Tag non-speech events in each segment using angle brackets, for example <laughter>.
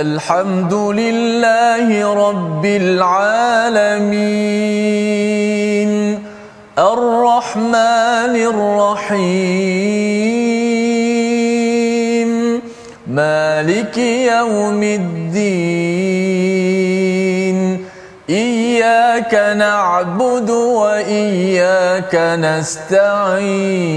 الحمد لله رب العالمين. الرحمن الرحيم. مالك يوم الدين. إياك نعبد وإياك نستعين.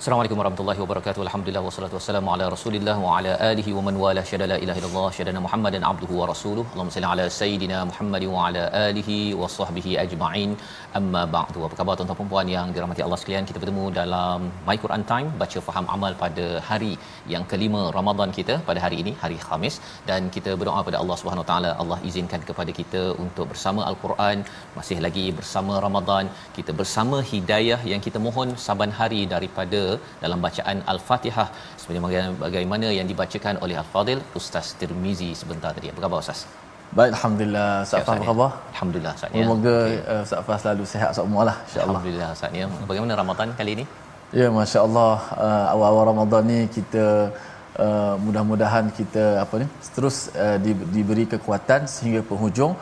Assalamualaikum warahmatullahi wabarakatuh. Alhamdulillah wassalatu wassalamu ala Rasulillah wa ala alihi wa man wala syada la ilaha illallah syadana Muhammadan abduhu wa rasuluh. Allahumma salli ala sayidina Muhammad wa ala alihi wa sahbihi ajma'in. Amma ba'du. Apa khabar tuan-tuan dan puan yang dirahmati Allah sekalian? Kita bertemu dalam My Quran Time baca faham amal pada hari yang kelima Ramadan kita pada hari ini hari Khamis dan kita berdoa pada Allah Subhanahu Wa taala Allah izinkan kepada kita untuk bersama Al-Quran masih lagi bersama Ramadan kita bersama hidayah yang kita mohon saban hari daripada dalam bacaan Al-Fatihah sebenarnya bagaimana yang dibacakan oleh Al-Fadil Ustaz Tirmizi sebentar tadi. Apa khabar Ustaz? Baik, Alhamdulillah. Ustaz Fah, apa khabar? Alhamdulillah Ustaz. Ya. Semoga uh, Ustaz Fah selalu sihat semua lah, insyaAllah. Alhamdulillah Ustaz. Ya. Bagaimana Ramadan kali ini? Ya, Masya Allah. Uh, awal-awal Ramadan ni kita uh, mudah-mudahan kita apa ni terus uh, di, diberi kekuatan sehingga penghujung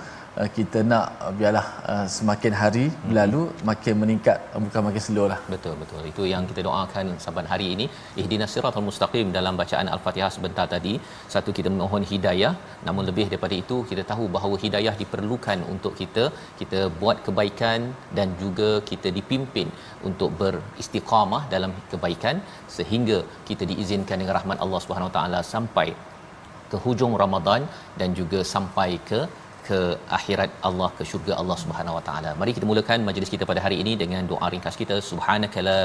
kita nak uh, biarlah uh, semakin hari berlalu makin meningkat bukan makin slow lah Betul betul. Itu yang kita doakan saban hari ini. Ihdinas siratal mustaqim dalam bacaan Al-Fatihah sebentar tadi. Satu kita mohon hidayah, namun lebih daripada itu kita tahu bahawa hidayah diperlukan untuk kita kita buat kebaikan dan juga kita dipimpin untuk beristiqamah dalam kebaikan sehingga kita diizinkan dengan rahmat Allah Subhanahu Wa Taala sampai ke hujung Ramadan dan juga sampai ke ke akhirat Allah ke syurga Allah Subhanahu Wa Taala. Mari kita mulakan majlis kita pada hari ini dengan doa ringkas kita subhanakala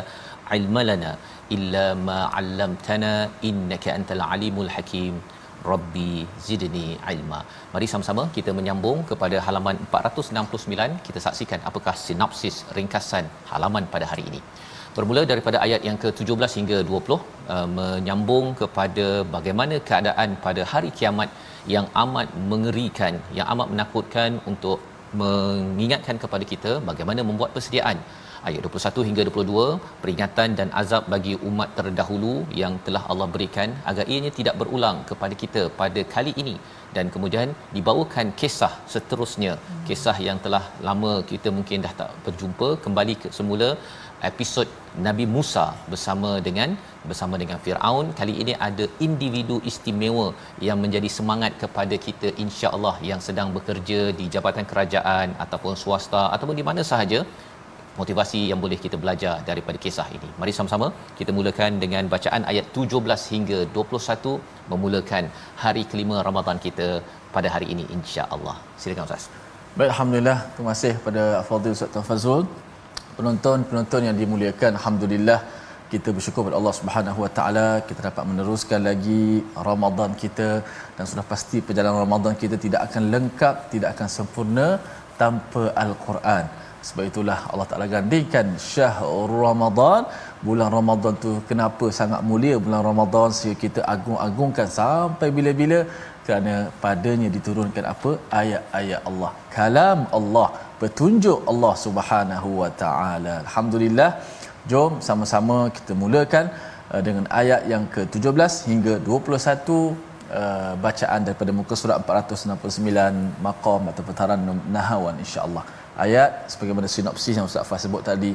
ilma lana illa ma 'allamtana innaka antal alimul hakim. Rabbi zidni ilma. Mari sama-sama kita menyambung kepada halaman 469 kita saksikan apakah sinopsis ringkasan halaman pada hari ini. Bermula daripada ayat yang ke-17 hingga 20 uh, menyambung kepada bagaimana keadaan pada hari kiamat yang amat mengerikan, yang amat menakutkan untuk mengingatkan kepada kita bagaimana membuat persediaan. Ayat 21 hingga 22 peringatan dan azab bagi umat terdahulu yang telah Allah berikan agar ianya tidak berulang kepada kita pada kali ini dan kemudian dibawakan kisah seterusnya kisah yang telah lama kita mungkin dah tak berjumpa kembali ke semula episod Nabi Musa bersama dengan bersama dengan Firaun kali ini ada individu istimewa yang menjadi semangat kepada kita insya-Allah yang sedang bekerja di jabatan kerajaan ataupun swasta ataupun di mana sahaja motivasi yang boleh kita belajar daripada kisah ini. Mari sama-sama kita mulakan dengan bacaan ayat 17 hingga 21 memulakan hari kelima Ramadan kita pada hari ini insya-Allah. Silakan Ustaz. Baik, Alhamdulillah. Terima kasih kepada Fadil Ustaz Tuan Fazrul. Penonton-penonton yang dimuliakan, Alhamdulillah kita bersyukur kepada Allah Subhanahu Wa Taala. Kita dapat meneruskan lagi Ramadan kita dan sudah pasti perjalanan Ramadan kita tidak akan lengkap, tidak akan sempurna tanpa Al-Quran. Sebab itulah Allah Taala gandingkan syahr Ramadan, bulan Ramadan tu kenapa sangat mulia bulan Ramadan sehingga kita agung-agungkan sampai bila-bila kerana padanya diturunkan apa? Ayat-ayat Allah. Kalam Allah. Petunjuk Allah Subhanahu wa taala. Alhamdulillah. Jom sama-sama kita mulakan uh, dengan ayat yang ke-17 hingga 21 uh, bacaan daripada muka surat 469 maqam atau putaran nahawan insya-Allah. Ayat sebagaimana sinopsis yang Ustaz Fah sebut tadi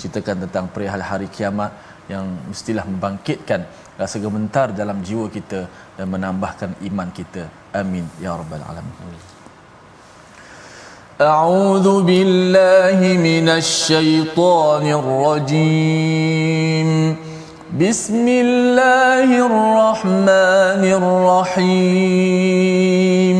ceritakan tentang perihal hari kiamat yang mestilah membangkitkan rasa gemetar dalam jiwa kita dan menambahkan iman kita amin ya rabbal alamin أعوذ بالله من الشيطان الرجيم بسم الله الرحمن الرحيم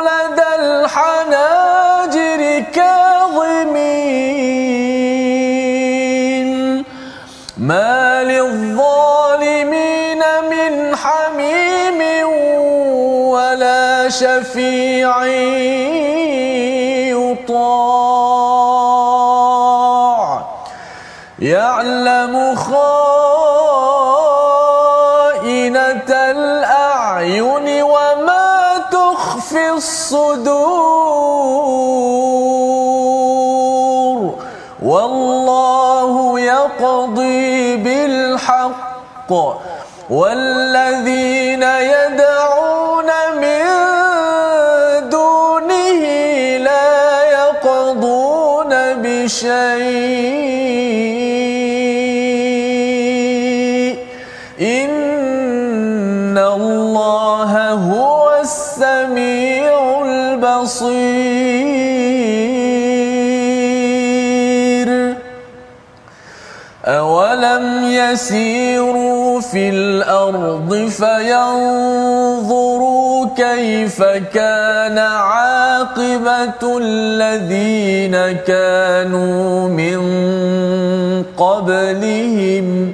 شفيع يطاع. يعلم خائنة الأعين وما تخفي الصدور. والله يقضي بالحق. والذين يدعون البصير أولم يسيروا في الأرض فينظروا كيف كان عاقبة الذين كانوا من قبلهم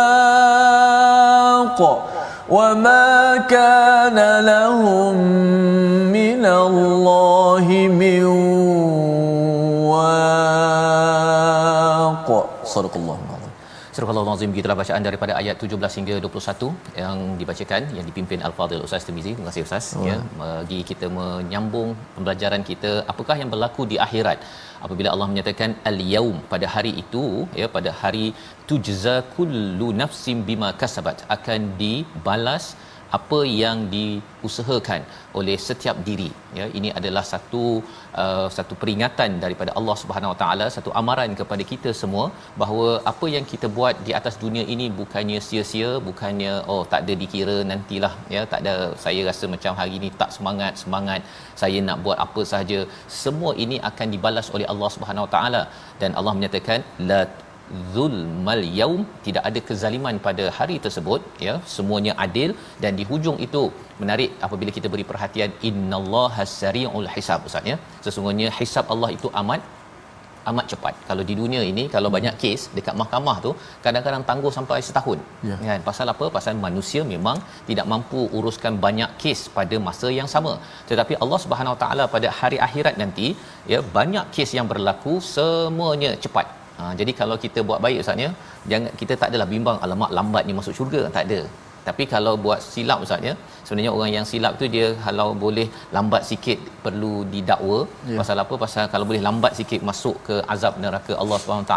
وما كان لهم من الله من واق. صدق الله. Astagfirullahalazim kita bacaan daripada ayat 17 hingga 21 yang dibacakan yang dipimpin Al-Fadil Ustaz Tirmizi. Terima kasih Ustaz ya, oh. ya bagi kita menyambung pembelajaran kita apakah yang berlaku di akhirat apabila Allah menyatakan al-yaum pada hari itu ya pada hari tujza kullu nafsim bima kasabat akan dibalas apa yang diusahakan oleh setiap diri. Ya ini adalah satu uh, satu peringatan daripada Allah Subhanahu Wa Taala satu amaran kepada kita semua bahawa apa yang kita buat di atas dunia ini bukannya sia-sia bukannya oh tak ada dikira nantilah ya tak ada saya rasa macam hari ini tak semangat semangat saya nak buat apa sahaja. Semua ini akan dibalas oleh Allah Subhanahu Wa Taala. Dan Allah menyatakan la zulmal yaum tidak ada kezaliman pada hari tersebut ya semuanya adil dan di hujung itu menarik apabila kita beri perhatian innallaha sari'ul hisab ustaz ya sesungguhnya hisab Allah itu amat amat cepat. Kalau di dunia ini kalau hmm. banyak kes dekat mahkamah tu kadang-kadang tangguh sampai setahun. Ya. Kan? Pasal apa? Pasal manusia memang tidak mampu uruskan banyak kes pada masa yang sama. Tetapi Allah Subhanahu Wa Taala pada hari akhirat nanti ya banyak kes yang berlaku semuanya cepat. Ha, jadi kalau kita buat baik ustaznya, jangan kita tak adalah bimbang alamak lambatnya masuk syurga, tak ada. Tapi kalau buat silap ustaznya, sebenarnya orang yang silap tu dia kalau boleh lambat sikit perlu didakwa. Yeah. Pasal apa? Pasal kalau boleh lambat sikit masuk ke azab neraka Allah SWT,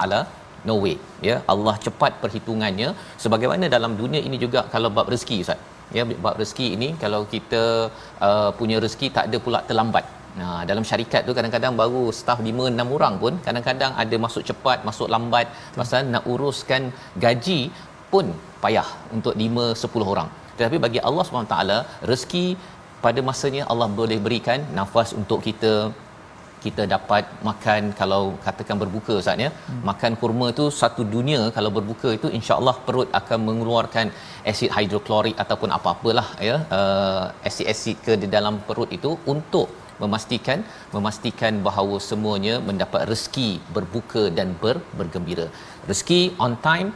no way. Ya, Allah cepat perhitungannya sebagaimana dalam dunia ini juga kalau bab rezeki ustaz. Ya, bab rezeki ini kalau kita uh, punya rezeki tak ada pula terlambat. Nah, dalam syarikat tu kadang-kadang baru staf 5 6 orang pun kadang-kadang ada masuk cepat, masuk lambat. Pasal nak uruskan gaji pun payah untuk 5 10 orang. Tetapi bagi Allah SWT rezeki pada masanya Allah boleh berikan nafas untuk kita kita dapat makan. Kalau katakan berbuka Ustaz ya. Hmm. makan kurma tu satu dunia kalau berbuka itu insya-Allah perut akan mengeluarkan asid hidroklorik ataupun apa-apalah ya. Uh, asid-asid ke di dalam perut itu untuk memastikan memastikan bahawa semuanya mendapat rezeki berbuka dan ber, bergembira. Rezeki on time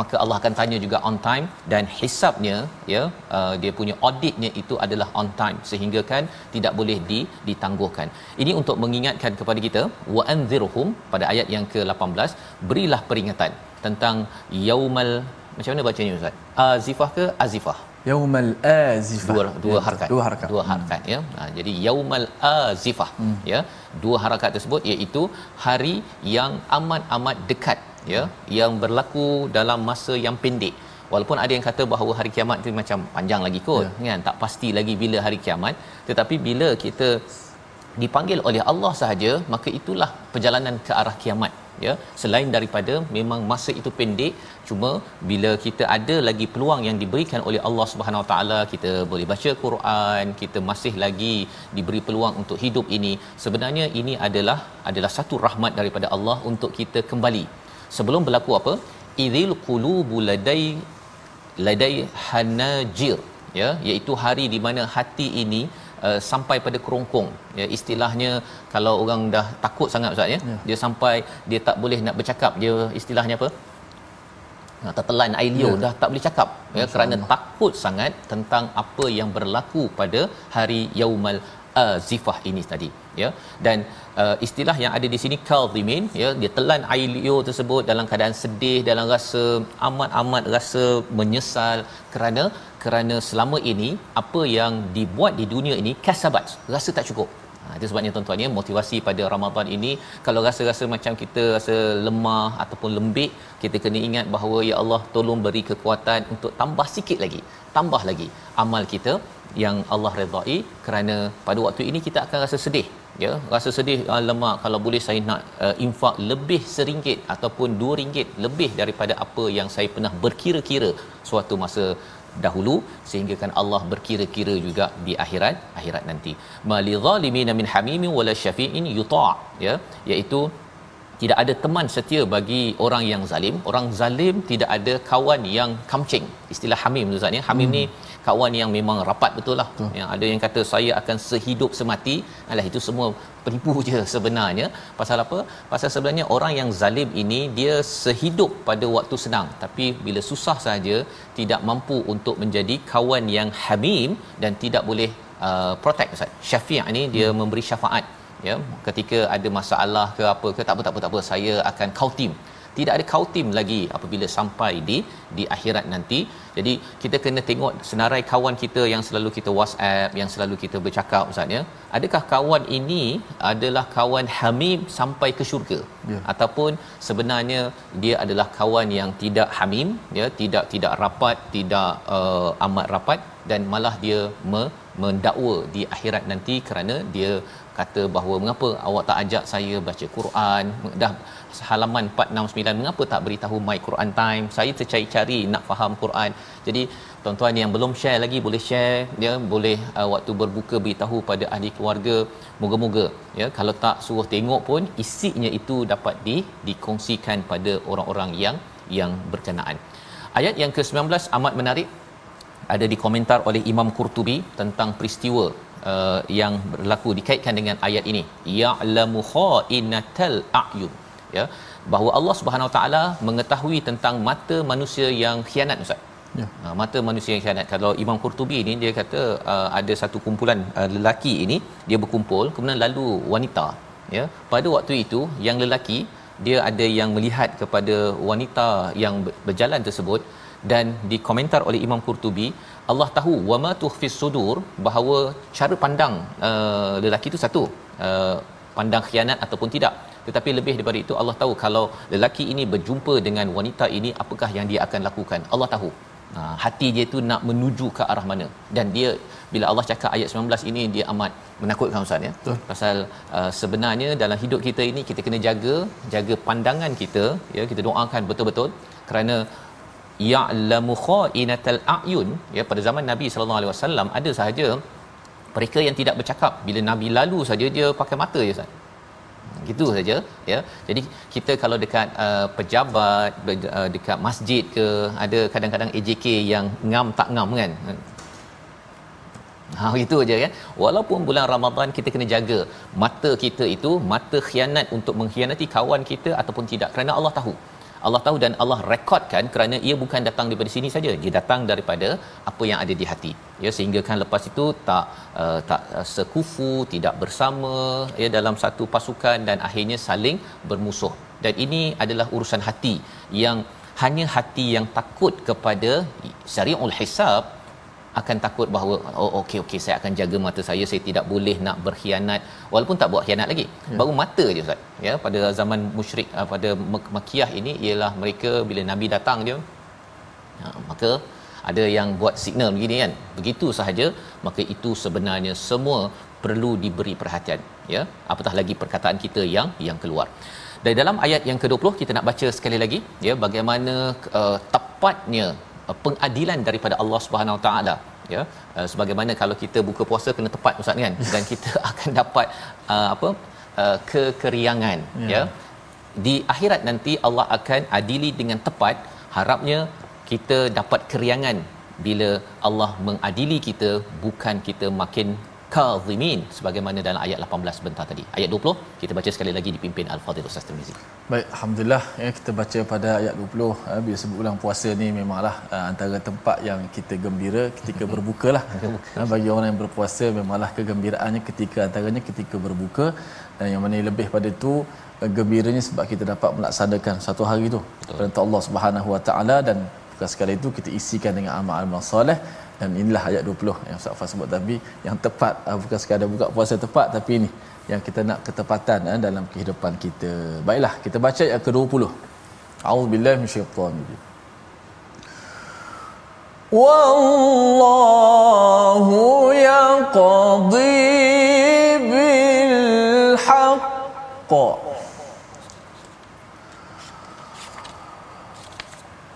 maka Allah akan tanya juga on time dan hisapnya ya uh, dia punya auditnya itu adalah on time sehingga kan tidak boleh di ditangguhkan. Ini untuk mengingatkan kepada kita wa anzirhum pada ayat yang ke-18 berilah peringatan tentang yaumal macam mana bacanya ustaz? Azifah ke azifah Yaumal azifah. Dua dua harakat. Dua harakat. Dua harakat ya. Ha, jadi yaumal azifah hmm. ya. Dua harakat tersebut iaitu hari yang amat-amat dekat ya yang berlaku dalam masa yang pendek. Walaupun ada yang kata bahawa hari kiamat itu macam panjang lagi kot ya. kan tak pasti lagi bila hari kiamat tetapi bila kita dipanggil oleh Allah sahaja maka itulah perjalanan ke arah kiamat ya. Selain daripada memang masa itu pendek cuma bila kita ada lagi peluang yang diberikan oleh Allah Subhanahu Wa Taala kita boleh baca Quran kita masih lagi diberi peluang untuk hidup ini sebenarnya ini adalah adalah satu rahmat daripada Allah untuk kita kembali. Sebelum berlaku apa? Idzil qulubu ladai ladai hanajir ya. Iaitu hari di mana hati ini uh, sampai pada kerongkong ya istilahnya kalau orang dah takut sangat ustaz ya, ya. dia sampai dia tak boleh nak bercakap dia istilahnya apa nak tertelan air liur ya. dah tak boleh cakap ya kerana Allah. takut sangat tentang apa yang berlaku pada hari yaumal azifah ini tadi ya dan uh, istilah yang ada di sini kalzimin ya dia telan air liur tersebut dalam keadaan sedih dalam rasa amat-amat rasa menyesal kerana kerana selama ini apa yang dibuat di dunia ini kasabat rasa tak cukup. Ha, itu sebabnya tuan-tuan ya motivasi pada Ramadan ini kalau rasa-rasa macam kita rasa lemah ataupun lembik kita kena ingat bahawa ya Allah tolong beri kekuatan untuk tambah sikit lagi tambah lagi amal kita yang Allah redai. Kerana pada waktu ini kita akan rasa sedih ya rasa sedih uh, lemak kalau boleh saya nak uh, infak lebih seringgit ataupun dua ringgit lebih daripada apa yang saya pernah berkira-kira suatu masa dahulu sehingga kan Allah berkira-kira juga di akhirat akhirat nanti. Malizalimin min hamimin wala syafi'in yuta' ya iaitu tidak ada teman setia bagi orang yang zalim. Orang zalim tidak ada kawan yang kamcing. Istilah hamim tu ya. Hamim hmm. ni kawan yang memang rapat betul lah. Betul. yang ada yang kata saya akan sehidup semati. Alah itu semua penipu je sebenarnya. Pasal apa? Pasal sebenarnya orang yang zalim ini dia sehidup pada waktu senang. Tapi bila susah saja tidak mampu untuk menjadi kawan yang hamim dan tidak boleh uh, protect Ustaz. Syafi' ni dia hmm. memberi syafaat ya ketika ada masalah ke apa ke tak apa tak apa tak apa saya akan kautim tidak ada kautim lagi apabila sampai di di akhirat nanti. Jadi kita kena tengok senarai kawan kita yang selalu kita WhatsApp yang selalu kita bercakap ustaz ya. Adakah kawan ini adalah kawan hamim sampai ke syurga? Ya. ataupun sebenarnya dia adalah kawan yang tidak hamim ya tidak tidak rapat tidak uh, amat rapat dan malah dia me, mendakwa di akhirat nanti kerana dia kata bahawa mengapa awak tak ajak saya baca Quran dah halaman 469 mengapa tak beritahu my Quran time? Saya tercari-cari nak faham Quran. Jadi tuan-tuan yang belum share lagi boleh share dia boleh uh, waktu berbuka beritahu pada ahli keluarga. Moga-moga ya kalau tak suruh tengok pun isinya itu dapat di dikongsikan pada orang-orang yang yang berkenaan. Ayat yang ke-19 amat menarik ada dikomentar oleh Imam Qurtubi tentang peristiwa uh, yang berlaku dikaitkan dengan ayat ini. Ya'lamu kha'inatal a'yun. Ya bahawa Allah Subhanahu Wa Taala mengetahui tentang mata manusia yang khianat ustaz. Ya. Uh, mata manusia yang khianat. Kalau Imam Qurtubi ini dia kata uh, ada satu kumpulan uh, lelaki ini dia berkumpul kemudian lalu wanita ya. Pada waktu itu yang lelaki dia ada yang melihat kepada wanita yang berjalan tersebut dan dikomentar oleh Imam Qurtubi Allah tahu wama tuhfis sudur bahawa cara pandang uh, lelaki itu satu uh, pandang khianat ataupun tidak. Tetapi lebih daripada itu Allah tahu kalau lelaki ini berjumpa dengan wanita ini apakah yang dia akan lakukan? Allah tahu. Ha, hati dia itu nak menuju ke arah mana. Dan dia bila Allah cakap ayat 19 ini dia amat menakutkan ustaz ya. Betul. pasal uh, sebenarnya dalam hidup kita ini kita kena jaga jaga pandangan kita ya. Kita doakan betul-betul kerana ya'lamu kha'inatal a'yun ya. Pada zaman Nabi sallallahu alaihi wasallam ada sahaja mereka yang tidak bercakap. Bila Nabi lalu saja dia pakai mata je Ustaz. Gitu saja ya. Jadi kita kalau dekat uh, pejabat uh, dekat masjid ke ada kadang-kadang AJK yang ngam tak ngam kan Ha <laughs> itu aja kan. Walaupun bulan Ramadan kita kena jaga mata kita itu mata khianat untuk mengkhianati kawan kita ataupun tidak kerana Allah tahu. Allah tahu dan Allah rekodkan kerana ia bukan datang daripada sini saja. Dia datang daripada apa yang ada di hati. Ya sehingga kan lepas itu tak uh, tak uh, sekufu tidak bersama ya dalam satu pasukan dan akhirnya saling bermusuh. Dan ini adalah urusan hati yang hanya hati yang takut kepada syari'ul hisab akan takut bahawa oh okey okey saya akan jaga mata saya saya tidak boleh nak berkhianat. Walaupun tak buat khianat lagi ya. baru mata je ustaz. Ya pada zaman musyrik uh, pada Makkiyah ini ialah mereka bila nabi datang dia ha, maka ada yang buat signal begini kan? Begitu sahaja maka itu sebenarnya semua perlu diberi perhatian ya. Apatah lagi perkataan kita yang yang keluar. Dari dalam ayat yang ke-20 kita nak baca sekali lagi ya bagaimana uh, tepatnya pengadilan daripada Allah Subhanahu Wa Taala ya. Uh, sebagaimana kalau kita buka puasa kena tepat ustaz kan? <laughs> Dan kita <laughs> akan dapat uh, apa uh, kekeriangan ya. ya. Di akhirat nanti Allah akan adili dengan tepat. Harapnya kita dapat keriangan bila Allah mengadili kita bukan kita makin kazimin sebagaimana dalam ayat 18 sebentar tadi. Ayat 20 kita baca sekali lagi dipimpin Al-Fadhil Ustaz Tirmizi. Baik, alhamdulillah ya kita baca pada ayat 20 ya, bila sebut bulan puasa ni memanglah uh, antara tempat yang kita gembira ketika berbukalah. ya, <laughs> bagi orang yang berpuasa memanglah kegembiraannya ketika antaranya ketika berbuka dan yang mana lebih pada itu uh, gembiranya sebab kita dapat melaksanakan satu hari tu perintah Allah Subhanahu Wa Taala dan sekali itu kita isikan dengan amal-amal soleh dan inilah ayat 20 yang Ustaz Fah sebut tadi yang tepat ah, bukan sekadar buka puasa tepat tapi ini yang kita nak ketepatan eh, dalam kehidupan kita. Baiklah, kita baca ayat ke-20. A'udzubillahi minasyaitanir Wallahu yaqdi bil haqq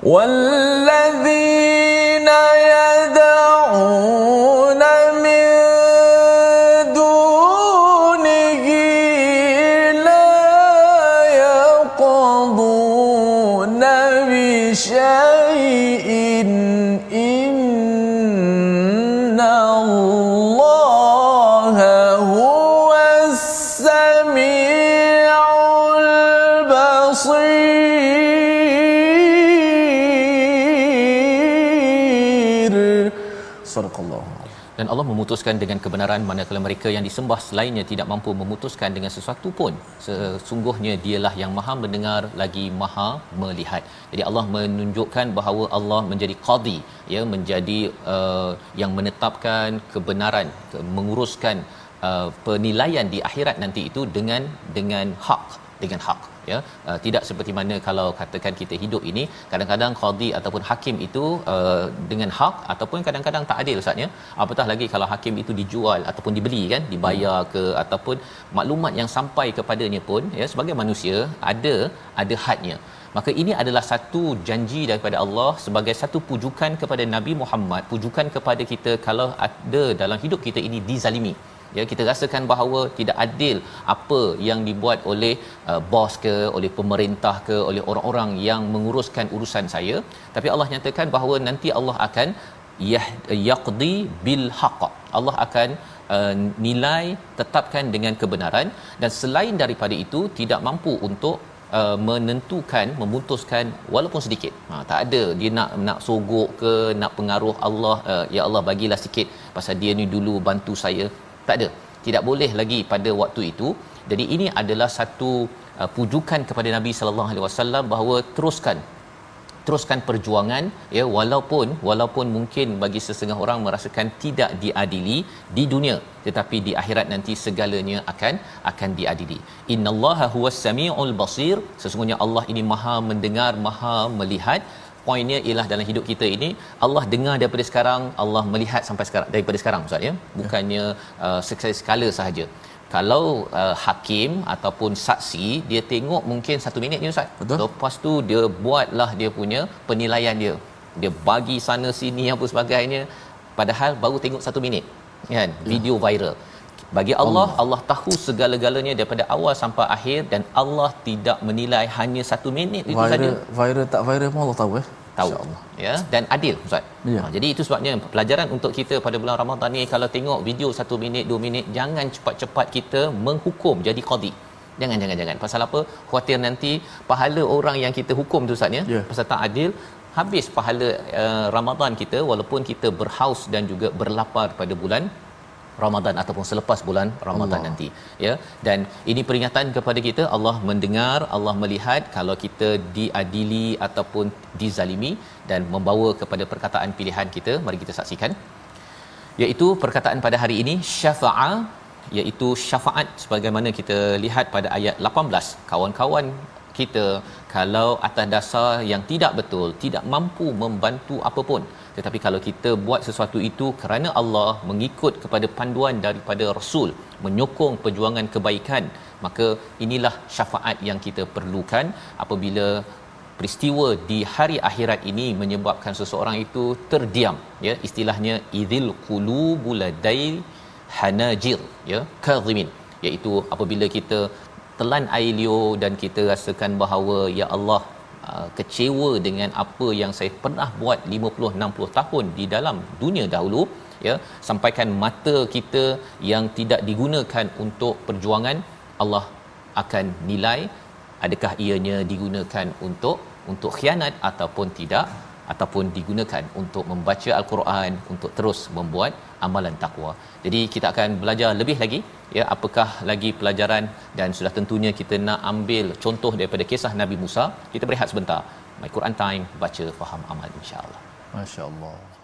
والذين memutuskan dengan kebenaran manakala mereka yang disembah selainnya tidak mampu memutuskan dengan sesuatu pun. Sesungguhnya dialah yang maha mendengar lagi maha melihat. Jadi Allah menunjukkan bahawa Allah menjadi qadi ya menjadi uh, yang menetapkan kebenaran menguruskan uh, penilaian di akhirat nanti itu dengan dengan hak dengan hak ya. Uh, tidak seperti mana kalau katakan kita hidup ini kadang-kadang qadi ataupun hakim itu uh, dengan hak ataupun kadang-kadang tak adil ustaz ya. Apatah lagi kalau hakim itu dijual ataupun dibeli kan dibayar ke ataupun maklumat yang sampai kepadanya pun ya sebagai manusia ada ada hadnya. Maka ini adalah satu janji daripada Allah sebagai satu pujukan kepada Nabi Muhammad pujukan kepada kita kalau ada dalam hidup kita ini dizalimi ya kita rasakan bahawa tidak adil apa yang dibuat oleh uh, bos ke oleh pemerintah ke oleh orang-orang yang menguruskan urusan saya. Tapi Allah nyatakan bahawa nanti Allah akan yaqdi bil haqq. Allah akan uh, nilai tetapkan dengan kebenaran. Dan selain daripada itu tidak mampu untuk Uh, menentukan memutuskan walaupun sedikit. Ha tak ada dia nak nak sogok ke nak pengaruh Allah uh, ya Allah bagilah sikit. Pasal dia ni dulu bantu saya tak ada. Tidak boleh lagi pada waktu itu. Jadi ini adalah satu uh, pujukan kepada Nabi sallallahu alaihi wasallam bahawa teruskan. Teruskan perjuangan ya walaupun walaupun mungkin bagi sesetengah orang merasakan tidak diadili di dunia tetapi di akhirat nanti segalanya akan akan diadili. Innallaha huwas samiul basir. Sesungguhnya Allah ini maha mendengar maha melihat poinnya ialah dalam hidup kita ini Allah dengar daripada sekarang Allah melihat sampai sekarang daripada sekarang ustaz ya? Bukannya uh, sekali sekala sahaja. Kalau uh, hakim ataupun saksi dia tengok mungkin satu minit ni ustaz. Betul. lepas tu dia buatlah dia punya penilaian dia. Dia bagi sana sini apa sebagainya. Padahal baru tengok satu minit kan? Ya. video viral bagi Allah, Allah Allah tahu segala-galanya daripada awal sampai akhir dan Allah tidak menilai hanya satu minit itu viral, saja viral tak viral pun Allah tahu eh tahu ya dan adil ustaz ya. ha, jadi itu sebabnya pelajaran untuk kita pada bulan Ramadan ni kalau tengok video satu minit dua minit jangan cepat-cepat kita menghukum jadi qadi Jangan jangan jangan. Pasal apa? Khuatir nanti pahala orang yang kita hukum tu Ustaz ya. Yeah. Pasal tak adil habis pahala uh, Ramadan kita walaupun kita berhaus dan juga berlapar pada bulan Ramadan ataupun selepas bulan Ramadan Allah. nanti ya. Dan ini peringatan kepada kita Allah mendengar Allah melihat kalau kita diadili ataupun dizalimi dan membawa kepada perkataan pilihan kita mari kita saksikan. Iaitu perkataan pada hari ini syafa'a iaitu syafaat sebagaimana kita lihat pada ayat 18 kawan-kawan kita kalau atas dasar yang tidak betul tidak mampu membantu apapun tetapi kalau kita buat sesuatu itu kerana Allah mengikut kepada panduan daripada rasul menyokong perjuangan kebaikan maka inilah syafaat yang kita perlukan. Apabila peristiwa di hari akhirat ini menyebabkan seseorang itu terdiam ya istilahnya idzil qulubul ladail hanajir ya kadhimin. Iaitu apabila kita telan air liur dan kita rasakan bahawa ya Allah uh, kecewa dengan apa yang saya pernah buat 50 60 tahun di dalam dunia dahulu ya. Sampaikan mata kita yang tidak digunakan untuk perjuangan Allah akan nilai adakah ianya digunakan untuk untuk khianat ataupun tidak ataupun digunakan untuk membaca al-Quran untuk terus membuat amalan takwa. Jadi kita akan belajar lebih lagi ya apakah lagi pelajaran dan sudah tentunya kita nak ambil contoh daripada kisah Nabi Musa. Kita berehat sebentar. My Quran Time baca faham amal insya-Allah. Masya-Allah.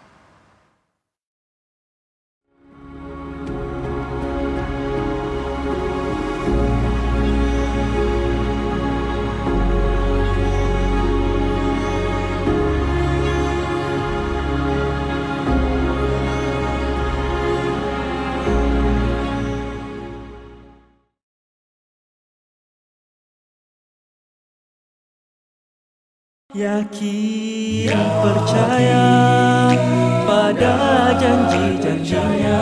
Yakin percaya pada janji-janjinya.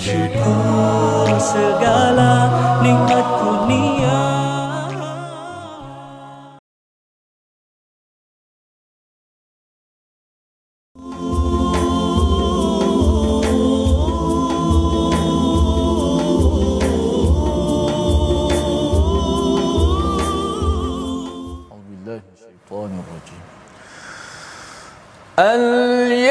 Syukur segala nikmat اليوم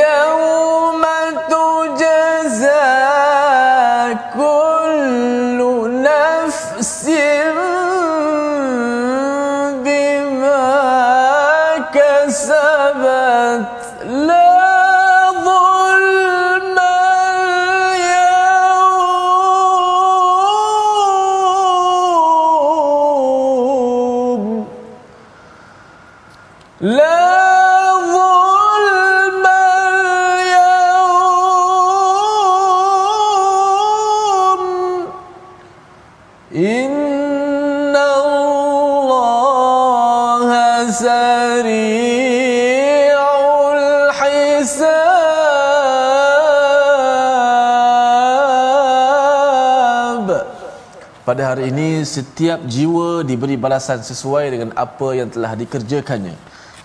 Pada hari ini setiap jiwa diberi balasan sesuai dengan apa yang telah dikerjakannya.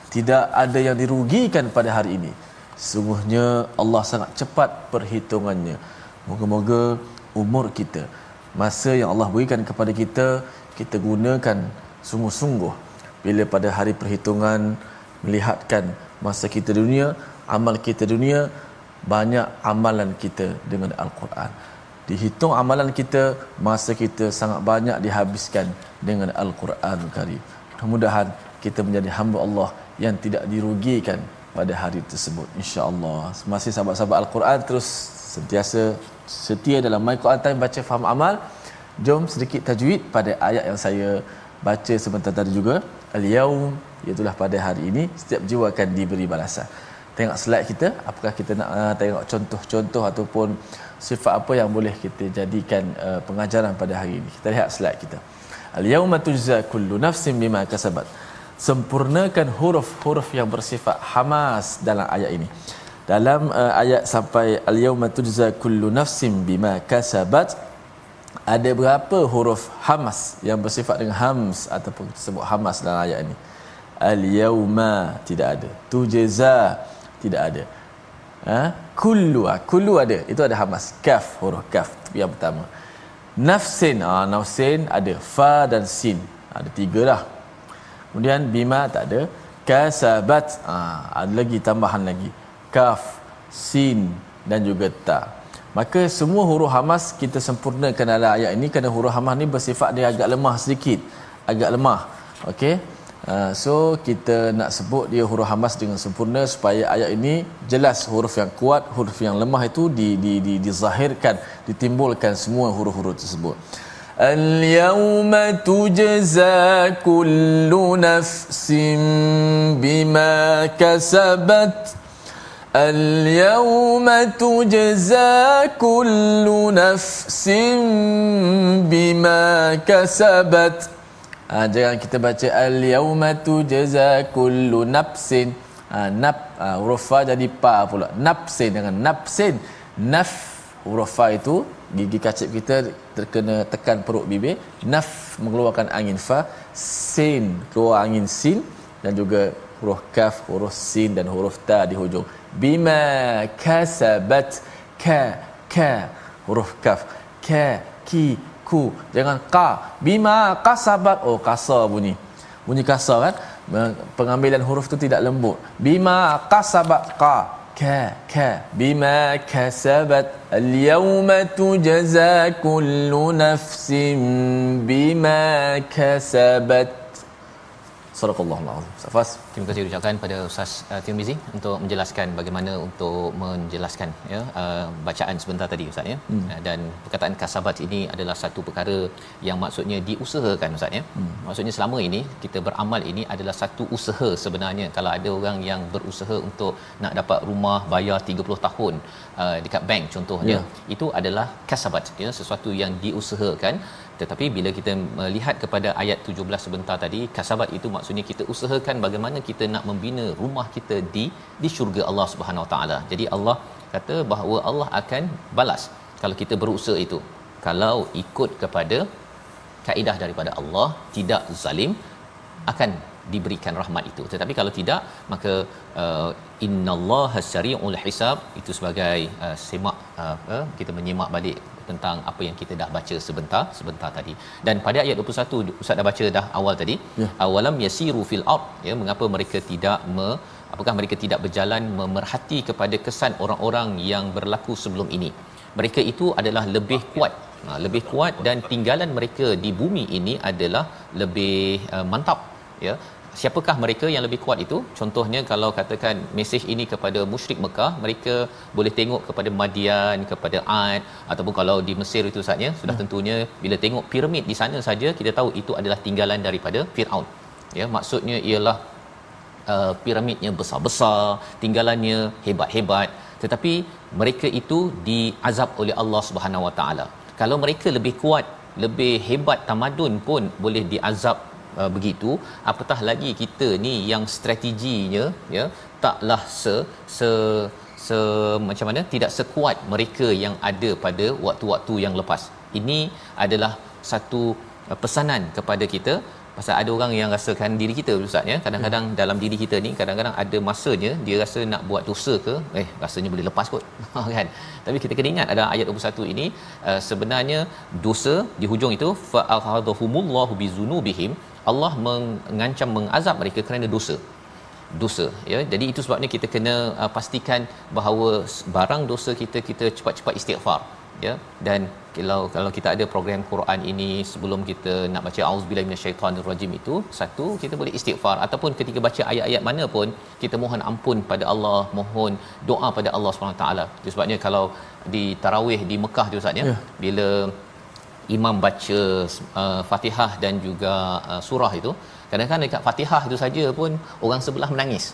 Tidak ada yang dirugikan pada hari ini. Sungguhnya Allah sangat cepat perhitungannya. Moga-moga umur kita, masa yang Allah berikan kepada kita, kita gunakan sungguh-sungguh. Bila pada hari perhitungan melihatkan masa kita dunia, amal kita dunia, banyak amalan kita dengan Al-Quran. Dihitung amalan kita, masa kita sangat banyak dihabiskan dengan Al-Quran Karim. Mudah-mudahan kita menjadi hamba Allah yang tidak dirugikan pada hari tersebut insya-Allah. Masih sahabat-sahabat Al-Quran terus sentiasa setia dalam My Quran Time baca faham amal. Jom sedikit tajwid pada ayat yang saya baca sebentar tadi juga. Al-yaum iaitu pada hari ini setiap jiwa akan diberi balasan. Tengok slide kita, apakah kita nak uh, tengok contoh-contoh ataupun sifat apa yang boleh kita jadikan uh, pengajaran pada hari ini. Kita lihat slide kita. Al-yauma tujza kullu nafsin bima kasabat sempurnakan huruf-huruf yang bersifat hamas dalam ayat ini. Dalam uh, ayat sampai al-yauma tujza kullu nafsin bima kasabat ada berapa huruf hamas yang bersifat dengan hams ataupun disebut hamas dalam ayat ini? Al-yauma tidak ada. Tujza tidak ada. Ha? Kullu, ha? kullu ada. Itu ada hamas. Kaf, huruf kaf yang pertama. nafsin ah nafsin ada fa dan sin ada tiga lah kemudian bima tak ada kasabat ah ada lagi tambahan lagi kaf sin dan juga ta maka semua huruf hamas kita sempurnakan dalam ayat ini kerana huruf hamas ni bersifat dia agak lemah sedikit agak lemah okey Uh, so kita nak sebut dia huruf hamas dengan sempurna supaya ayat ini jelas huruf yang kuat huruf yang lemah itu di di di dizahirkan ditimbulkan semua huruf-huruf tersebut اليوم تجزى كل نفس بما كسبت اليوم تجزى كل نفس بما كسبت Ha, jangan kita baca al-yauma tujza kullu nafsin. Ha, nap ha, huruf fa jadi pa pula. Nafsin dengan nafsin. Naf huruf fa itu gigi kacip kita terkena tekan perut bibir. Naf mengeluarkan angin fa. Sin keluar angin sin dan juga huruf kaf, huruf sin dan huruf ta di hujung. Bima kasabat ka ka huruf kaf. Ka ki ku. Jangan ka. Bima kasabat. Oh kasar bunyi. Bunyi kasar kan? Pengambilan huruf tu tidak lembut. Bima kasabat. Ka. Ka ka bima kasabat. Al yawma tujza kullu nafsin bima kasabat. Sadaqallahul azim. Safas. Terima kasih ucapkan pada Ustaz uh, Tirmizi untuk menjelaskan bagaimana untuk menjelaskan ya uh, bacaan sebentar tadi Ustaz ya. Hmm. Uh, dan perkataan kasabat ini adalah satu perkara yang maksudnya diusahakan Ustaz ya. Hmm. Maksudnya selama ini kita beramal ini adalah satu usaha sebenarnya. Kalau ada orang yang berusaha untuk nak dapat rumah bayar 30 tahun uh, dekat bank contohnya, yeah. itu adalah kasabat ya sesuatu yang diusahakan tetapi bila kita melihat kepada ayat 17 sebentar tadi kasabat itu maksudnya kita usahakan bagaimana kita nak membina rumah kita di di syurga Allah Subhanahu Wa Taala. Jadi Allah kata bahawa Allah akan balas kalau kita berusaha itu. Kalau ikut kepada kaedah daripada Allah tidak zalim akan diberikan rahmat itu. Tetapi kalau tidak maka uh, innallaha sari'ul hisab itu sebagai uh, semak uh, uh, kita menyimak balik tentang apa yang kita dah baca sebentar sebentar tadi. Dan pada ayat 21 ustaz dah baca dah awal tadi ya. awalam yasiru fil ard? Ya mengapa mereka tidak me apakah mereka tidak berjalan memerhati kepada kesan orang-orang yang berlaku sebelum ini? Mereka itu adalah lebih kuat. Ha, lebih kuat dan tinggalan mereka di bumi ini adalah lebih uh, mantap. Ya siapakah mereka yang lebih kuat itu? Contohnya kalau katakan mesej ini kepada musyrik Mekah mereka boleh tengok kepada Madian kepada Ad ataupun kalau di Mesir itu saja sudah hmm. tentunya bila tengok piramid di sana saja kita tahu itu adalah tinggalan daripada Firaun. Ya maksudnya ialah uh, piramidnya besar-besar tinggalannya hebat-hebat. Tetapi mereka itu diazab oleh Allah Subhanahu Wa Taala. Kalau mereka lebih kuat lebih hebat tamadun pun boleh diazab uh, begitu apatah lagi kita ni yang strateginya ya taklah se se se macam mana tidak sekuat mereka yang ada pada waktu-waktu yang lepas. Ini adalah satu uh, pesanan kepada kita. Pasal ada orang yang rasakan diri kita ustaz ya. Kadang-kadang hmm. dalam diri kita ni kadang-kadang ada masanya dia rasa nak buat dosa ke eh rasanya boleh lepas kot <laughs> kan. Tapi kita kena ingat ada ayat 21 ini uh, sebenarnya dosa di hujung itu fa akhadhumullahu bizunubihim Allah mengancam mengazab mereka kerana dosa. Dosa ya. Jadi itu sebabnya kita kena uh, pastikan bahawa barang dosa kita kita cepat-cepat istighfar ya. Dan kalau kalau kita ada program Quran ini sebelum kita nak baca auzubillahi minasyaitonirrajim itu satu kita boleh istighfar. Ataupun ketika baca ayat-ayat mana pun kita mohon ampun pada Allah mohon doa pada Allah Subhanahu taala. Itu sebabnya kalau di tarawih di Mekah tu Ustaz ya yeah. bila imam baca uh, Fatihah dan juga uh, surah itu. Kadang-kadang dekat Fatihah itu saja pun orang sebelah menangis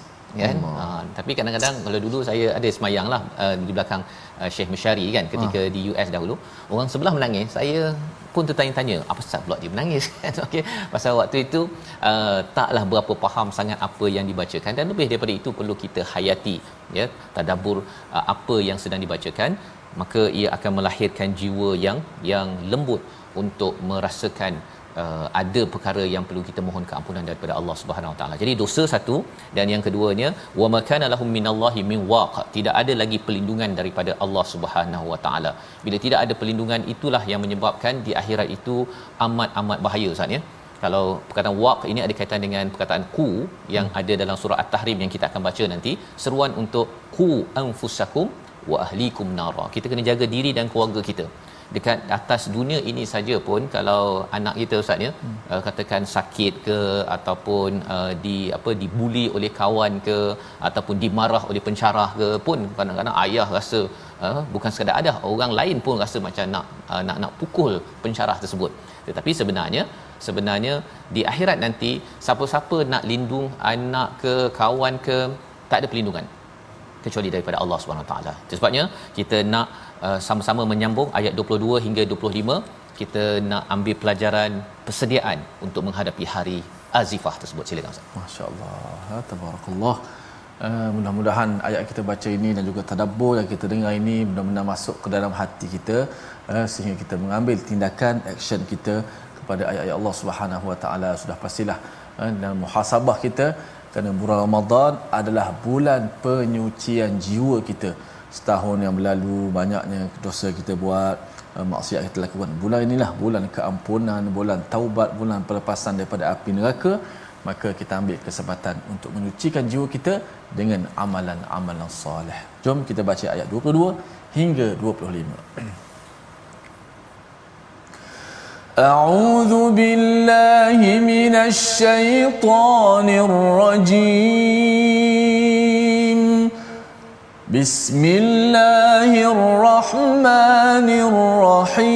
kan? Uh, tapi kadang-kadang kalau dulu saya ada semayang lah uh, di belakang uh, Syekh Mesyari kan ketika uh. di US dahulu. Orang sebelah menangis saya pun tertanya-tanya apa sebab pula dia menangis? <laughs> Kan? Okey. Pasal waktu itu uh, taklah berapa faham sangat apa yang dibacakan dan lebih daripada itu perlu kita hayati ya tadabbur uh, apa yang sedang dibacakan maka ia akan melahirkan jiwa yang yang lembut untuk merasakan uh, ada perkara yang perlu kita mohon keampunan daripada Allah Subhanahu Wa Taala. Jadi dosa satu dan yang keduanya wa makana lahum minallahi min waq. Tidak ada lagi perlindungan daripada Allah Subhanahu Wa Taala. Bila tidak ada perlindungan itulah yang menyebabkan di akhirat itu amat-amat bahaya Ustaz ya. Kalau perkataan waq ini ada kaitan dengan perkataan ku yang hmm. ada dalam surah At-Tahrim yang kita akan baca nanti, seruan untuk ku anfusakum wa ahlikum nara. Kita kena jaga diri dan keluarga kita dekat atas dunia ini saja pun kalau anak kita ustaz ya hmm. uh, katakan sakit ke ataupun uh, di apa dibuli oleh kawan ke ataupun dimarah oleh pencarah ke pun kadang-kadang ayah rasa uh, bukan sekadar ada orang lain pun rasa macam nak uh, nak nak pukul pencarah tersebut tetapi sebenarnya sebenarnya di akhirat nanti siapa-siapa nak lindung anak ke kawan ke tak ada perlindungan kecuali daripada Allah Subhanahu taala. Sebabnya kita nak uh, sama-sama menyambung ayat 22 hingga 25 kita nak ambil pelajaran persediaan untuk menghadapi hari azifah tersebut. Silakan Ustaz. Masya-Allah. Tabarakallah. Uh, mudah-mudahan ayat kita baca ini dan juga tadabbur yang kita dengar ini benar-benar masuk ke dalam hati kita uh, sehingga kita mengambil tindakan action kita kepada ayat-ayat Allah Subhanahu Wa Taala sudah pastilah uh, dan muhasabah kita kerana bulan Ramadan adalah bulan penyucian jiwa kita. Setahun yang berlalu banyaknya dosa kita buat uh, maksiat kita lakukan. Bulan inilah bulan keampunan bulan taubat bulan pelepasan daripada api neraka. Maka kita ambil kesempatan untuk menyucikan jiwa kita dengan amalan-amalan soleh jom kita baca ayat 22 hingga 25 أعوذ بالله من الشيطان الرجيم. بسم الله الرحمن الرحيم.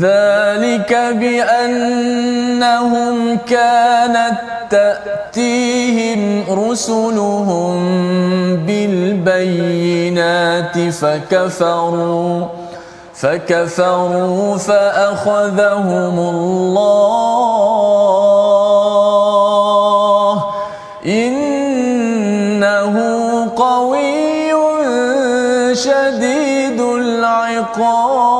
ذلك بأنهم كانت تأتيهم رسلهم بالبينات فكفروا فكفروا فأخذهم الله. إنه قوي شديد العقاب.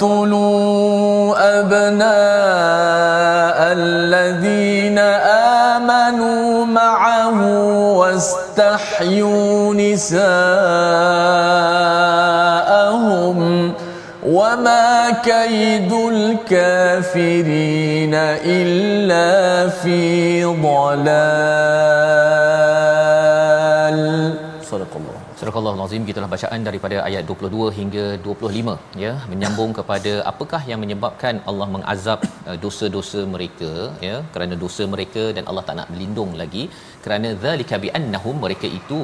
قالوا اقتلوا أبناء الذين آمنوا معه واستحيوا نساءهم وما كيد الكافرين إلا في ضلال Surah Al-Azim gitulah bacaan daripada ayat 22 hingga 25 ya. Menyambung kepada apakah yang menyebabkan Allah mengazab uh, dosa-dosa mereka ya. Kerana dosa mereka dan Allah tak nak berlindung lagi. Kerana zalika bi annahum mereka itu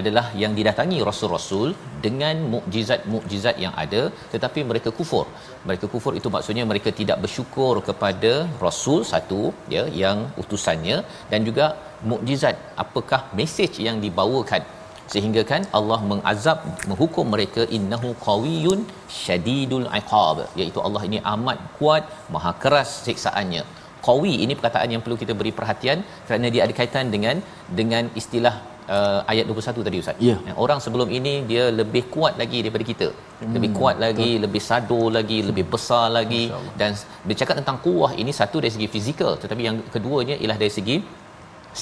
adalah yang didatangi rasul-rasul dengan mukjizat-mukjizat yang ada. Tetapi mereka kufur. Mereka kufur itu maksudnya mereka tidak bersyukur kepada rasul satu ya yang utusannya. Dan juga mukjizat apakah mesej yang dibawakan sehingga kan Allah mengazab menghukum mereka innahu qawiyyun syadidul iqab iaitu Allah ini amat kuat maha keras siksaannya qawi ini perkataan yang perlu kita beri perhatian kerana dia ada kaitan dengan dengan istilah uh, ayat 21 tadi ustaz. Yeah. Orang sebelum ini dia lebih kuat lagi daripada kita. Hmm, lebih kuat lagi, betul. lebih sadur lagi, hmm. lebih besar lagi dan bercakap tentang kuah ini satu dari segi fizikal tetapi yang keduanya ialah dari segi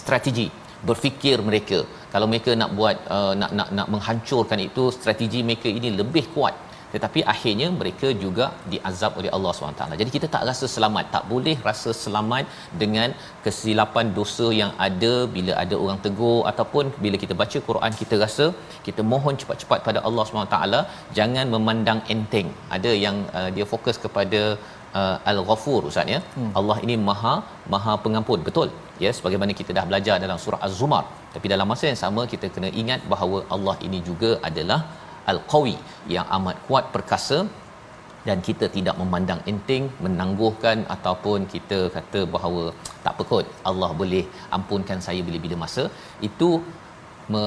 strategi berfikir mereka. Kalau mereka nak buat uh, nak nak nak menghancurkan itu strategi mereka ini lebih kuat. Tetapi akhirnya mereka juga diazab oleh Allah SWT jadi kita tak rasa selamat. Tak boleh rasa selamat dengan kesilapan dosa yang ada bila ada orang tegur ataupun bila kita baca Quran kita rasa kita mohon cepat-cepat pada Allah SWT jangan memandang enteng. Ada yang uh, dia fokus kepada uh, al-ghafur ustaz ya? Hmm. Allah ini maha maha pengampun. Betul ya sebagaimana kita dah belajar dalam surah az-zumar tapi dalam masa yang sama kita kena ingat bahawa Allah ini juga adalah al-qawi yang amat kuat perkasa dan kita tidak memandang enteng menangguhkan ataupun kita kata bahawa tak apa kot Allah boleh ampunkan saya bila-bila masa itu me,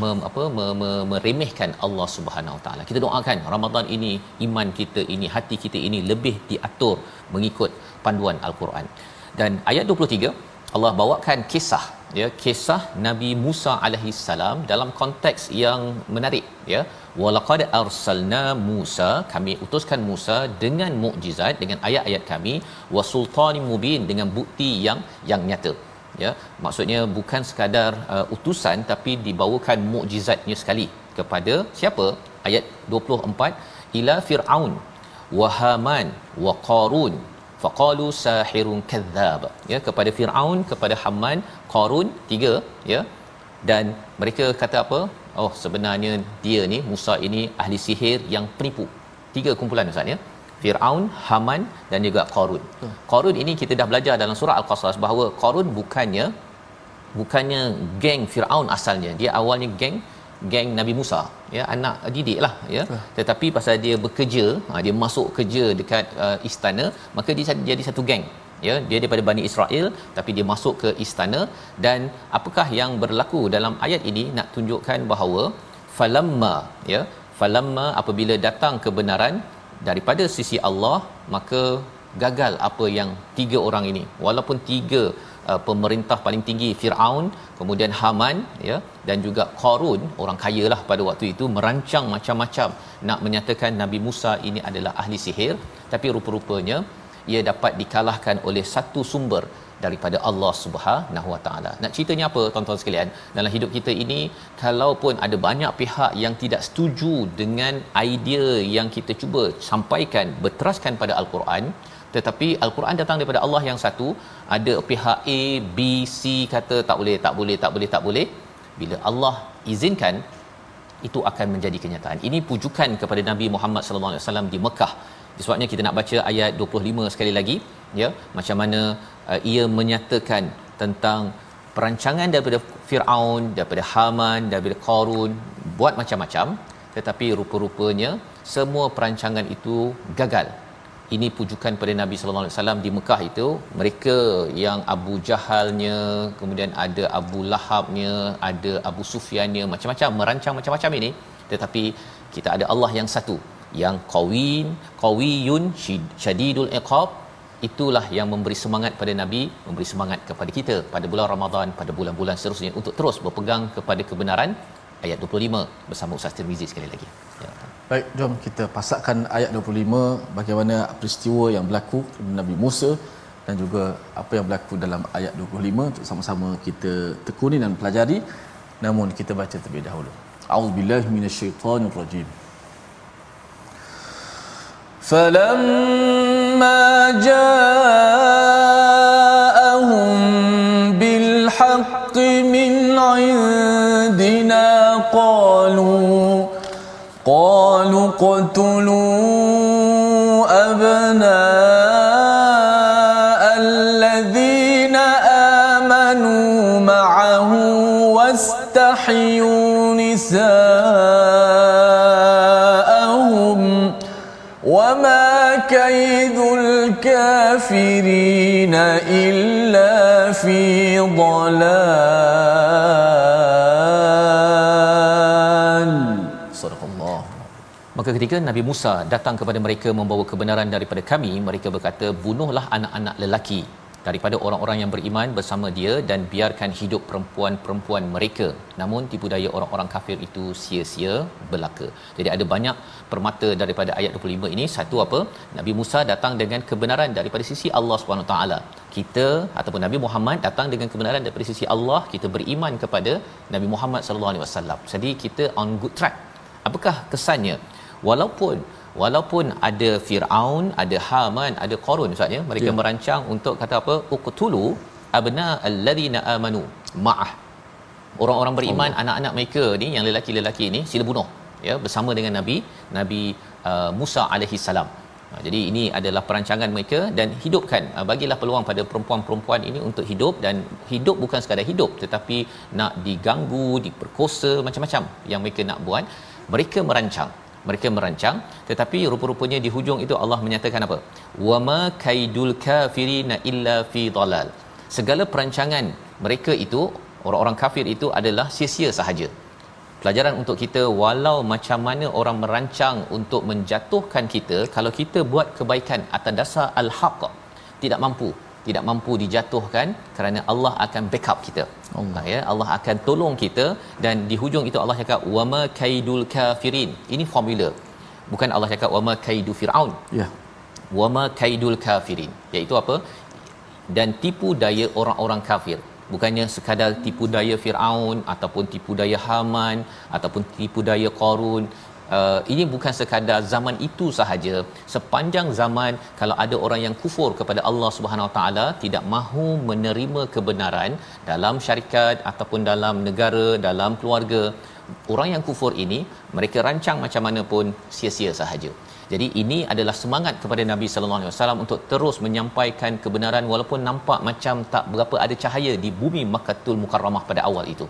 me, apa me, me, meremehkan Allah Subhanahu Taala. Kita doakan Ramadan ini iman kita ini hati kita ini lebih diatur mengikut panduan Al-Quran. Dan ayat 23 Allah bawakan kisah ya. Kisah Nabi Musa alaihi salam dalam konteks yang menarik ya. Walaqad arsalna Musa kami utuskan Musa dengan mukjizat dengan ayat-ayat kami wasultanim mubin dengan bukti yang yang nyata ya. Maksudnya bukan sekadar uh, utusan tapi dibawakan mukjizatnya sekali kepada siapa? Ayat 24 ila fir'aun wa haman wa qarun faqalu sahirun kadzdzab ya kepada Firaun kepada Haman Qarun tiga ya dan mereka kata apa oh sebenarnya dia ni Musa ini ahli sihir yang penipu tiga kumpulan ustaz ya Firaun, Haman dan juga Qarun. Hmm. Qarun ini kita dah belajar dalam surah Al-Qasas bahawa Qarun bukannya bukannya geng Firaun asalnya. Dia awalnya geng geng Nabi Musa ya anak didik lah ya. Uh. tetapi pasal dia bekerja ha, dia masuk kerja dekat uh, istana maka dia jadi satu geng ya. Dia daripada Bani Israel tapi dia masuk ke istana. Dan apakah yang berlaku dalam ayat ini nak tunjukkan bahawa falamma ya falamma apabila datang kebenaran daripada sisi Allah maka gagal apa yang tiga orang ini. Walaupun tiga uh, pemerintah paling tinggi Firaun kemudian Haman ya dan juga Qarun orang kaya lah pada waktu itu merancang macam-macam nak menyatakan Nabi Musa ini adalah ahli sihir tapi rupa-rupanya ia dapat dikalahkan oleh satu sumber daripada Allah Subhanahu Wa Taala. Nak ceritanya apa tuan-tuan sekalian? Dalam hidup kita ini kalaupun ada banyak pihak yang tidak setuju dengan idea yang kita cuba sampaikan berteraskan pada Al-Quran, tetapi al-Quran datang daripada Allah yang satu. Ada pihak A B C kata tak boleh tak boleh tak boleh tak boleh. Bila Allah izinkan itu akan menjadi kenyataan. Ini pujukan kepada Nabi Muhammad sallallahu alaihi wasallam di Mekah. Sebabnya kita nak baca ayat 25 sekali lagi ya. Macam mana uh, ia menyatakan tentang perancangan daripada Firaun daripada Haman daripada Qarun buat macam-macam. Tetapi rupa-rupanya semua perancangan itu gagal ini pujukan pada Nabi sallallahu alaihi wasallam di Mekah itu. Mereka yang Abu Jahalnya kemudian ada Abu Lahabnya ada Abu Sufyannya macam-macam merancang macam-macam ini. Tetapi kita ada Allah yang satu yang qawin qawiyun syadidul iqab. Itulah yang memberi semangat pada Nabi memberi semangat kepada kita pada bulan Ramadan pada bulan-bulan seterusnya untuk terus berpegang kepada kebenaran. Ayat 25 bersama Ustaz Tirmizi sekali lagi. Ya Baik, jom kita pasakkan ayat 25 bagaimana peristiwa yang berlaku Nabi Musa dan juga apa yang berlaku dalam ayat 25 untuk sama-sama kita tekuni dan pelajari. Namun kita baca terlebih dahulu. A'udzubillahi minasyaitonirrajim. فلما جاءهم اقتلوا أبناء الذين آمنوا معه واستحيوا نساءهم وما كيد الكافرين إلا في ضلال Maka ketika Nabi Musa datang kepada mereka membawa kebenaran daripada kami, mereka berkata, bunuhlah anak-anak lelaki daripada orang-orang yang beriman bersama dia dan biarkan hidup perempuan-perempuan mereka. Namun tipu daya orang-orang kafir itu sia-sia belaka. Jadi ada banyak permata daripada ayat 25 ini. Satu apa? Nabi Musa datang dengan kebenaran daripada sisi Allah Subhanahu taala. Kita ataupun Nabi Muhammad datang dengan kebenaran daripada sisi Allah, kita beriman kepada Nabi Muhammad sallallahu alaihi wasallam. Jadi kita on good track. Apakah kesannya? Walaupun walaupun ada Firaun, ada Haman, ada Qarun Ustaz ya, mereka Ya. merancang untuk kata apa? Uqtulu abna alladhina amanu ma'ah. Orang-orang beriman, anak-anak mereka ni yang lelaki-lelaki ni sila bunuh ya bersama dengan Nabi Nabi uh, Musa alaihi salam. Ha, jadi ini adalah perancangan mereka dan hidupkan uh, bagilah peluang pada perempuan-perempuan ini untuk hidup dan hidup bukan sekadar hidup tetapi nak diganggu, diperkosa macam-macam yang mereka nak buat. Mereka merancang mereka merancang tetapi rupa-rupanya di hujung itu Allah menyatakan apa? Wama kaidul kafirina illa fi dalal. Segala perancangan mereka itu orang-orang kafir itu adalah sia-sia sahaja. Pelajaran untuk kita walau macam mana orang merancang untuk menjatuhkan kita kalau kita buat kebaikan atas dasar al-haq tidak mampu. Tidak mampu dijatuhkan kerana Allah akan backup kita. Allah ya, Allah akan tolong kita dan di hujung itu Allah cakap wama kaidul kafirin. Ini formula. Bukan Allah cakap wama kaidu fir'aun. Ya. Wama kaidul kafirin. Iaitu apa? Dan tipu daya orang-orang kafir. Bukannya sekadar tipu daya Firaun ataupun tipu daya Haman ataupun tipu daya Qarun Uh, ini bukan sekadar zaman itu sahaja. Sepanjang zaman kalau ada orang yang kufur kepada Allah Subhanahu Taala tidak mahu menerima kebenaran dalam syarikat ataupun dalam negara dalam keluarga. Orang yang kufur ini mereka rancang macam mana pun sia-sia sahaja. Jadi ini adalah semangat kepada Nabi sallallahu alaihi wasallam untuk terus menyampaikan kebenaran walaupun nampak macam tak berapa ada cahaya di bumi Makkahul Mukarramah pada awal itu.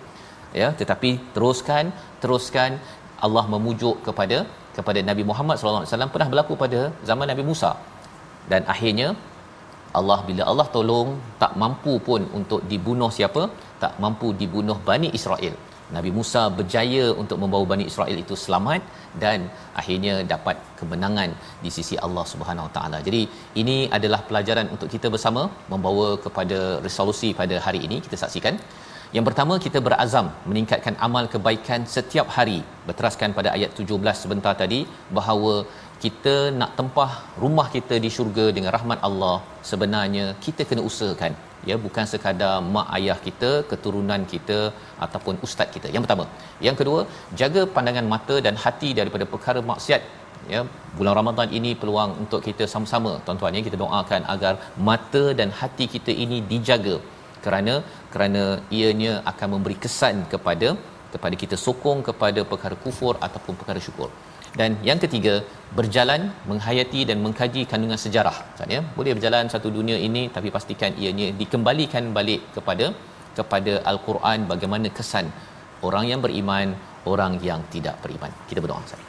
Ya tetapi teruskan teruskan Allah memujuk kepada kepada Nabi Muhammad sallallahu alaihi wasallam pernah berlaku pada zaman Nabi Musa dan akhirnya Allah bila Allah tolong tak mampu pun untuk dibunuh siapa tak mampu dibunuh Bani Israel Nabi Musa berjaya untuk membawa Bani Israel itu selamat dan akhirnya dapat kemenangan di sisi Allah Subhanahu Wa Taala. Jadi ini adalah pelajaran untuk kita bersama membawa kepada resolusi pada hari ini kita saksikan. Yang pertama kita berazam meningkatkan amal kebaikan setiap hari. Berteraskan pada ayat 17 sebentar tadi bahawa kita nak tempah rumah kita di syurga dengan rahmat Allah sebenarnya kita kena usahakan. Ya bukan sekadar mak ayah kita keturunan kita ataupun ustaz kita. Yang pertama. Yang kedua jaga pandangan mata dan hati daripada perkara maksiat. Ya bulan Ramadan ini peluang untuk kita sama-sama. Tuan-tuan ya kita doakan agar mata dan hati kita ini dijaga kerana kerana ianya akan memberi kesan kepada kepada kita sokong kepada perkara kufur ataupun perkara syukur. Dan yang ketiga berjalan menghayati dan mengkaji kandungan sejarah. Ya? Boleh berjalan satu dunia ini tapi pastikan ianya dikembalikan balik kepada kepada al-Quran bagaimana kesan orang yang beriman orang yang tidak beriman. Kita berdoa Ustaz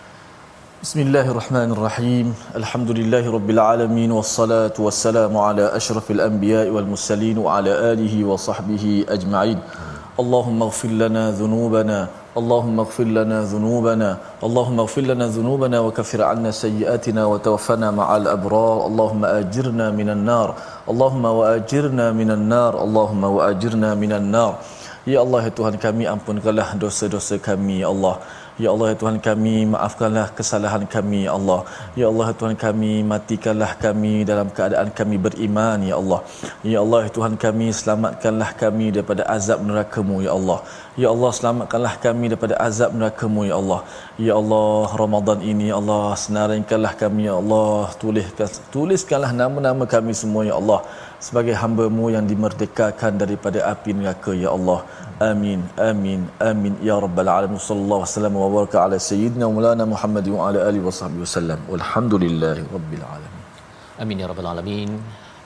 بسم الله الرحمن الرحيم الحمد لله رب العالمين والصلاة والسلام على أشرف الأنبياء والمرسلين وعلى آله وصحبه أجمعين اللهم اغفر لنا ذنوبنا اللهم اغفر لنا ذنوبنا اللهم اغفر لنا ذنوبنا وكفر عنا سيئاتنا وتوفنا مع الأبرار اللهم أجرنا من النار اللهم وأجرنا من النار اللهم وأجرنا من النار Ya Allah ya Tuhan kami ampunkanlah dosa-dosa kami ya Allah Ya Allah ya Tuhan kami maafkanlah kesalahan kami ya Allah. Ya Allah ya Tuhan kami matikanlah kami dalam keadaan kami beriman ya Allah. Ya Allah ya Tuhan kami selamatkanlah kami daripada azab neraka-Mu ya Allah. Ya Allah selamatkanlah kami daripada azab neraka-Mu ya Allah. Ya Allah Ramadan ini ya Allah senaringkanlah kami ya Allah. Tuliskan tuliskanlah nama-nama kami semua ya Allah sebagai hamba-Mu yang dimerdekakan daripada api neraka ya Allah. Amin amin amin ya rabbal alamin. Sallallahu wasallam wa baraka ala sayyidina maulana muhammad wa ala alihi wasallam walhamdulillahi rabbil alamin. Amin ya rabbal alamin.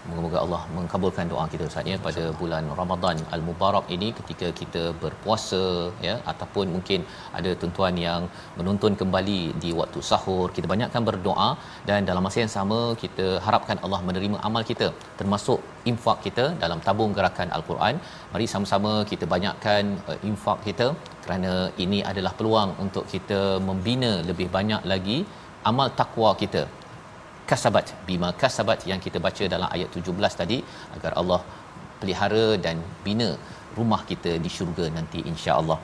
Moga-moga Allah mengkabulkan doa kita Ustaz ya pada bulan Ramadan Al-Mubarak ini ketika kita berpuasa ya ataupun mungkin ada tuan-tuan yang menonton kembali di waktu sahur kita banyakkan berdoa dan dalam masa yang sama kita harapkan Allah menerima amal kita termasuk infak kita dalam tabung gerakan Al-Quran. Mari sama-sama kita banyakkan uh, infak kita kerana ini adalah peluang untuk kita membina lebih banyak lagi amal takwa kita kasabat bima kasabat yang kita baca dalam ayat 17 tadi agar Allah pelihara dan bina rumah kita di syurga nanti insya-Allah.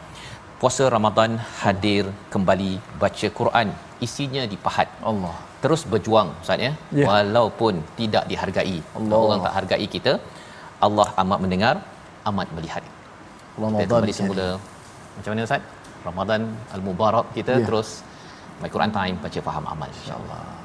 Puasa Ramadan hadir kembali baca Quran isinya dipahat. Allah. Terus berjuang ustaz ya? Ya. walaupun tidak dihargai. Allah. orang tak hargai kita Allah amat mendengar amat melihat. Kita Ramadan kembali semula. Macam mana ustaz? Ramadan al-mubarak kita Ya. terus My Quran Time baca faham amal insyaallah